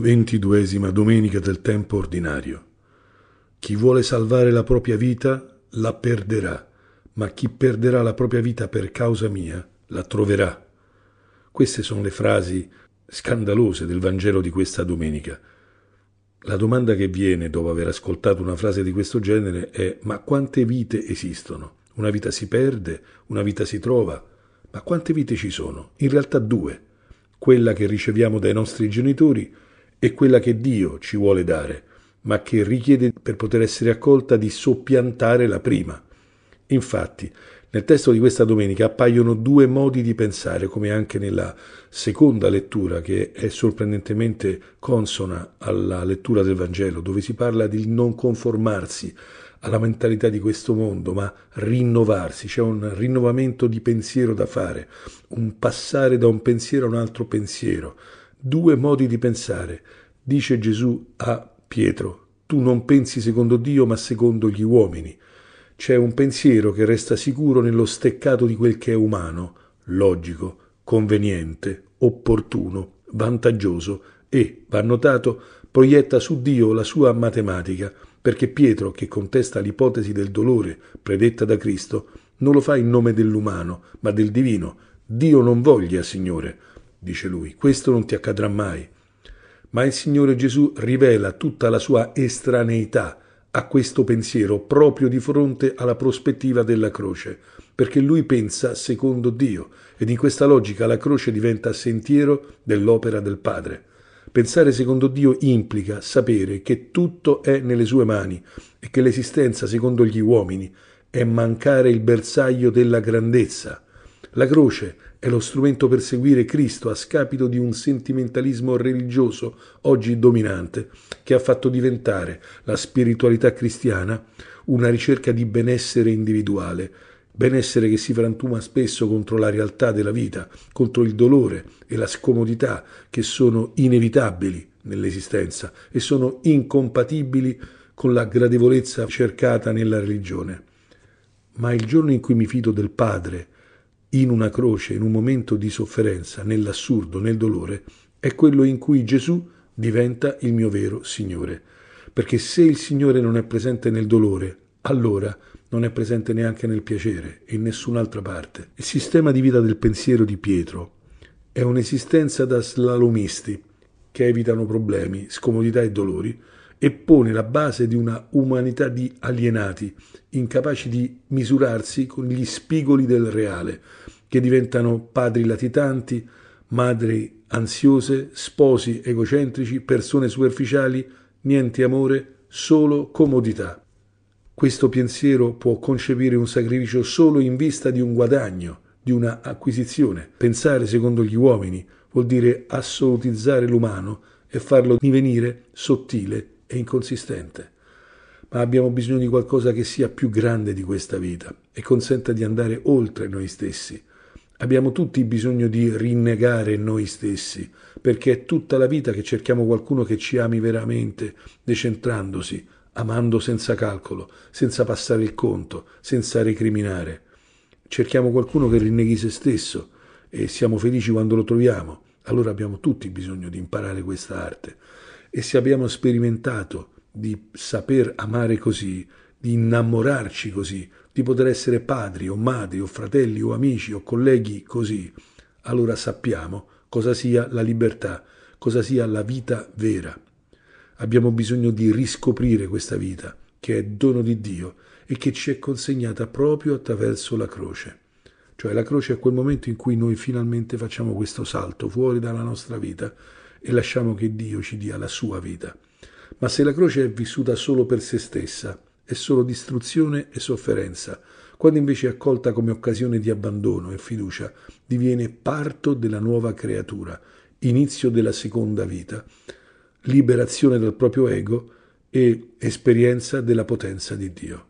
Ventiduesima domenica del tempo ordinario. Chi vuole salvare la propria vita la perderà, ma chi perderà la propria vita per causa mia la troverà. Queste sono le frasi scandalose del Vangelo di questa domenica. La domanda che viene dopo aver ascoltato una frase di questo genere è ma quante vite esistono? Una vita si perde, una vita si trova, ma quante vite ci sono? In realtà due, quella che riceviamo dai nostri genitori è quella che Dio ci vuole dare, ma che richiede per poter essere accolta di soppiantare la prima. Infatti, nel testo di questa domenica appaiono due modi di pensare, come anche nella seconda lettura, che è sorprendentemente consona alla lettura del Vangelo, dove si parla di non conformarsi alla mentalità di questo mondo, ma rinnovarsi, c'è un rinnovamento di pensiero da fare, un passare da un pensiero a un altro pensiero, due modi di pensare. Dice Gesù a Pietro, tu non pensi secondo Dio ma secondo gli uomini. C'è un pensiero che resta sicuro nello steccato di quel che è umano, logico, conveniente, opportuno, vantaggioso e, va notato, proietta su Dio la sua matematica, perché Pietro, che contesta l'ipotesi del dolore predetta da Cristo, non lo fa in nome dell'umano, ma del divino. Dio non voglia, Signore, dice lui, questo non ti accadrà mai. Ma il Signore Gesù rivela tutta la sua estraneità a questo pensiero proprio di fronte alla prospettiva della croce, perché lui pensa secondo Dio ed in questa logica la croce diventa sentiero dell'opera del Padre. Pensare secondo Dio implica sapere che tutto è nelle sue mani e che l'esistenza secondo gli uomini è mancare il bersaglio della grandezza. La croce è lo strumento per seguire Cristo a scapito di un sentimentalismo religioso oggi dominante che ha fatto diventare la spiritualità cristiana una ricerca di benessere individuale, benessere che si frantuma spesso contro la realtà della vita, contro il dolore e la scomodità che sono inevitabili nell'esistenza e sono incompatibili con la gradevolezza cercata nella religione. Ma il giorno in cui mi fido del Padre, in una croce, in un momento di sofferenza, nell'assurdo, nel dolore, è quello in cui Gesù diventa il mio vero Signore. Perché se il Signore non è presente nel dolore, allora non è presente neanche nel piacere in nessun'altra parte. Il sistema di vita del pensiero di Pietro è un'esistenza da slalomisti che evitano problemi, scomodità e dolori, e pone la base di una umanità di alienati, incapaci di misurarsi con gli spigoli del reale, che diventano padri latitanti, madri ansiose, sposi egocentrici, persone superficiali, niente amore, solo comodità. Questo pensiero può concepire un sacrificio solo in vista di un guadagno, di una acquisizione. Pensare secondo gli uomini vuol dire assolutizzare l'umano e farlo divenire sottile è inconsistente, ma abbiamo bisogno di qualcosa che sia più grande di questa vita e consenta di andare oltre noi stessi. Abbiamo tutti bisogno di rinnegare noi stessi, perché è tutta la vita che cerchiamo qualcuno che ci ami veramente, decentrandosi, amando senza calcolo, senza passare il conto, senza recriminare. Cerchiamo qualcuno che rinneghi se stesso e siamo felici quando lo troviamo. Allora abbiamo tutti bisogno di imparare questa arte. E se abbiamo sperimentato di saper amare così, di innamorarci così, di poter essere padri o madri o fratelli o amici o colleghi così, allora sappiamo cosa sia la libertà, cosa sia la vita vera. Abbiamo bisogno di riscoprire questa vita, che è dono di Dio e che ci è consegnata proprio attraverso la croce. Cioè la croce è quel momento in cui noi finalmente facciamo questo salto fuori dalla nostra vita e lasciamo che Dio ci dia la sua vita. Ma se la croce è vissuta solo per se stessa, è solo distruzione e sofferenza, quando invece è accolta come occasione di abbandono e fiducia, diviene parto della nuova creatura, inizio della seconda vita, liberazione dal proprio ego e esperienza della potenza di Dio.